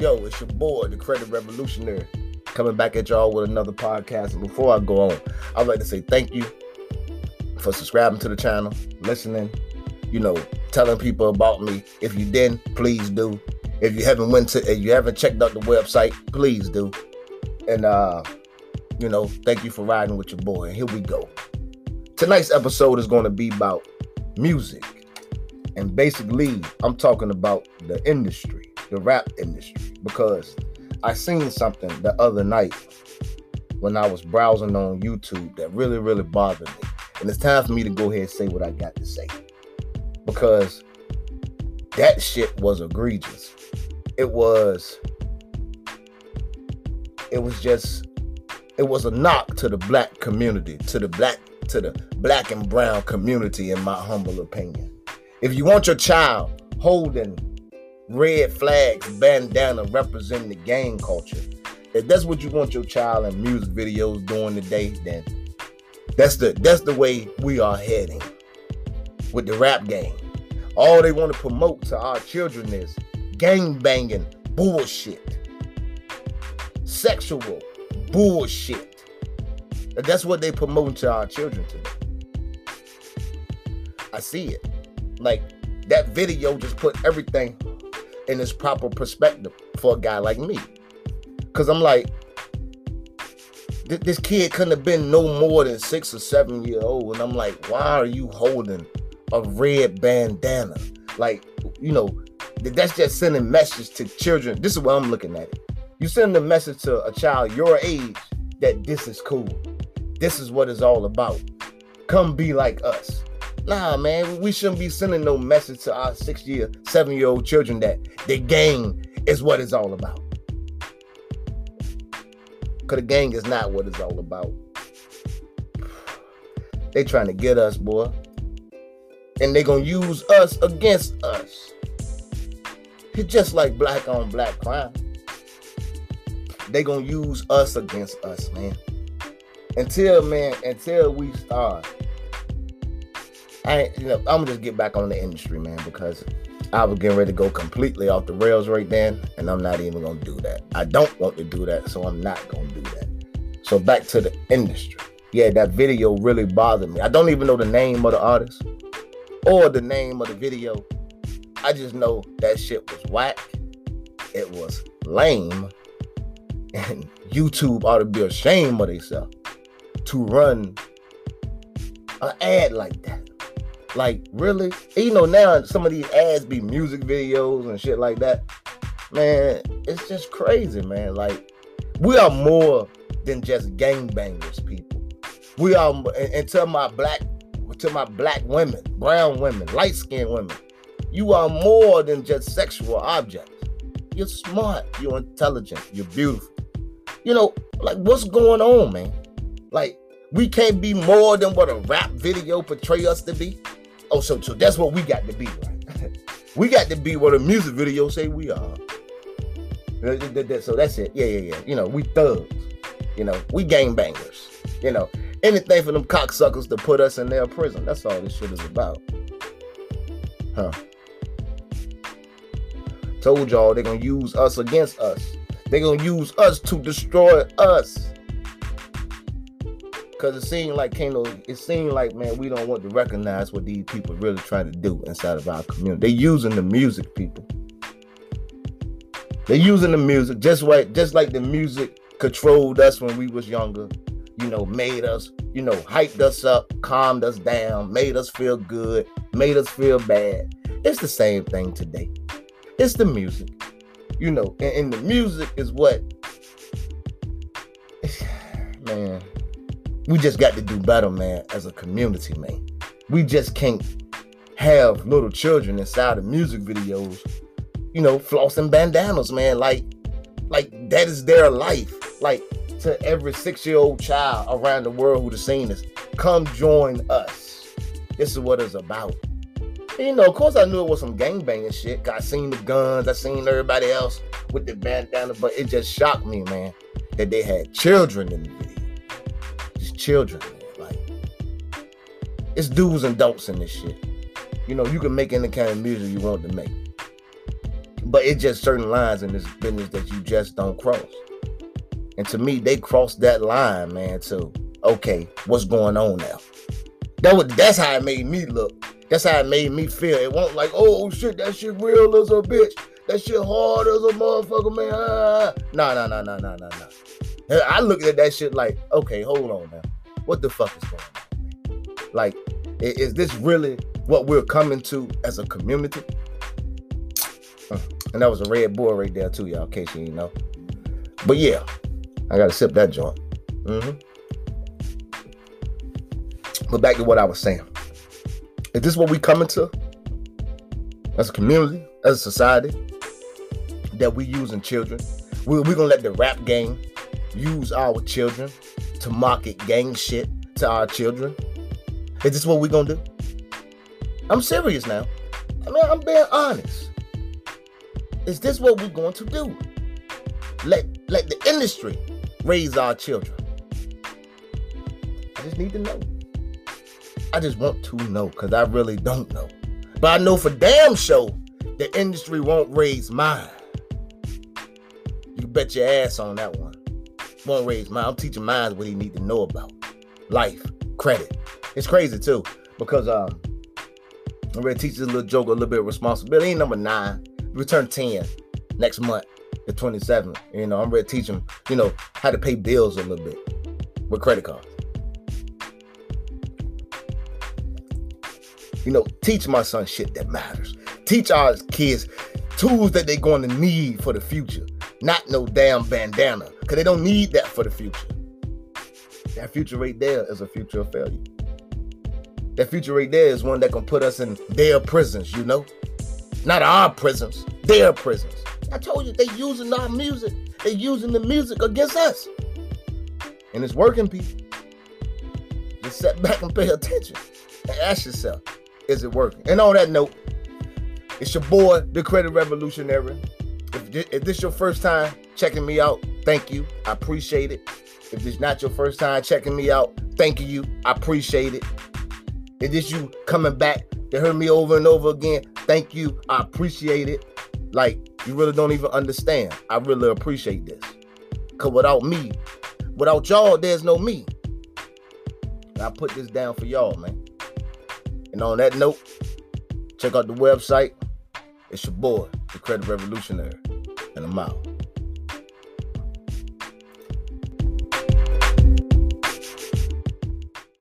Yo, it's your boy, the Credit Revolutionary, coming back at y'all with another podcast. And before I go on, I'd like to say thank you for subscribing to the channel, listening, you know, telling people about me. If you didn't, please do. If you haven't went to, if you haven't checked out the website, please do. And uh, you know, thank you for riding with your boy. And here we go. Tonight's episode is going to be about music. And basically, I'm talking about the industry, the rap industry, because I seen something the other night when I was browsing on YouTube that really, really bothered me. And it's time for me to go ahead and say what I got to say. Because that shit was egregious. It was it was just it was a knock to the black community, to the black to the black and brown community in my humble opinion. If you want your child holding red flags, bandana representing the gang culture, if that's what you want your child in music videos doing today, then that's the that's the way we are heading with the rap game. All they want to promote to our children is gang banging bullshit, sexual bullshit. That's what they promote to our children today. I see it. Like that video just put everything in its proper perspective for a guy like me. Cause I'm like, this kid couldn't have been no more than six or seven year old. And I'm like, why are you holding a red bandana? Like, you know, that's just sending message to children. This is what I'm looking at it. You send a message to a child your age that this is cool. This is what it's all about. Come be like us. Nah, man, we shouldn't be sending no message to our six year, seven year old children that the gang is what it's all about. Cause the gang is not what it's all about. They trying to get us, boy. And they gonna use us against us. It's just like black on black crime. They gonna use us against us, man. Until man, until we start. I you know, I'm gonna just get back on the industry, man, because I was getting ready to go completely off the rails right then, and I'm not even gonna do that. I don't want to do that, so I'm not gonna do that. So back to the industry. Yeah, that video really bothered me. I don't even know the name of the artist or the name of the video. I just know that shit was whack. It was lame. And YouTube ought to be ashamed of themselves to run an ad like that. Like, really? You know, now some of these ads be music videos and shit like that. Man, it's just crazy, man. Like, we are more than just gangbangers, people. We are, and to my black, to my black women, brown women, light skinned women, you are more than just sexual objects. You're smart, you're intelligent, you're beautiful. You know, like what's going on, man? Like, we can't be more than what a rap video portray us to be. Oh, so so that's what we got to be, right? we got to be what a music video say we are. So that's it. Yeah, yeah, yeah. You know, we thugs. You know, we gang bangers. You know, anything for them cocksuckers to put us in their prison. That's all this shit is about. Huh. Told y'all they're gonna use us against us. They're gonna use us to destroy us. Cause it seemed like Kano, it seemed like man, we don't want to recognize what these people really trying to do inside of our community. They're using the music, people. They're using the music just like just like the music controlled us when we was younger. You know, made us, you know, hyped us up, calmed us down, made us feel good, made us feel bad. It's the same thing today. It's the music, you know, and, and the music is what, man we just got to do better, man, as a community, man. We just can't have little children inside of music videos, you know, flossing bandanas, man. Like, like that is their life. Like to every six-year-old child around the world who's seen this, come join us. This is what it's about. And, you know, of course, I knew it was some gangbanging shit. I seen the guns, I seen everybody else with the bandana, but it just shocked me, man, that they had children in the video children. Like it's do's and don'ts in this shit. You know, you can make any kind of music you want to make. But it's just certain lines in this business that you just don't cross. And to me, they crossed that line, man, to okay, what's going on now? That was that's how it made me look. That's how it made me feel. It won't like, oh shit, that shit real as a bitch. That shit hard as a motherfucker, man. Ah, ah, ah. Nah, nah, nah, nah, nah, nah, nah. I looked at that shit like, okay, hold on now. What the fuck is going on? Like, is this really what we're coming to as a community? And that was a Red Bull right there too, y'all, in case you didn't know. But yeah, I gotta sip that joint. Mm-hmm. But back to what I was saying. Is this what we coming to? As a community, as a society, that we using children? We're we gonna let the rap game use our children to market gang shit to our children? Is this what we're gonna do? I'm serious now. I mean, I'm being honest. Is this what we're going to do? Let let the industry raise our children. I just need to know. I just want to know because I really don't know. But I know for damn sure the industry won't raise mine. You bet your ass on that one. Won't raise mine. I'm teaching mine what he need to know about life, credit. It's crazy too because um, I'm ready to teach this little joke a little bit of responsibility. Number nine, return 10 next month, the 27th. You know, I'm ready to teach them, you know, how to pay bills a little bit with credit cards. You know, teach my son shit that matters. Teach our kids tools that they're going to need for the future, not no damn bandana, because they don't need that for the future. That future right there is a future of failure. That future right there is one that can put us in their prisons, you know? Not our prisons, their prisons. I told you they using our music. They using the music against us. And it's working, people. Just sit back and pay attention. And ask yourself, is it working? And on that note, it's your boy, the Credit Revolutionary. If, this your first time checking me out, thank you. I appreciate it. If this not your first time checking me out, thank you. I appreciate it. If this you coming back to hear me over and over again, thank you. I appreciate it. Like, you really don't even understand. I really appreciate this. Because without me, without y'all, there's no me. And I put this down for y'all, man. And on that note, check out the website. It's your boy, the Credit Revolutionary. And I'm out.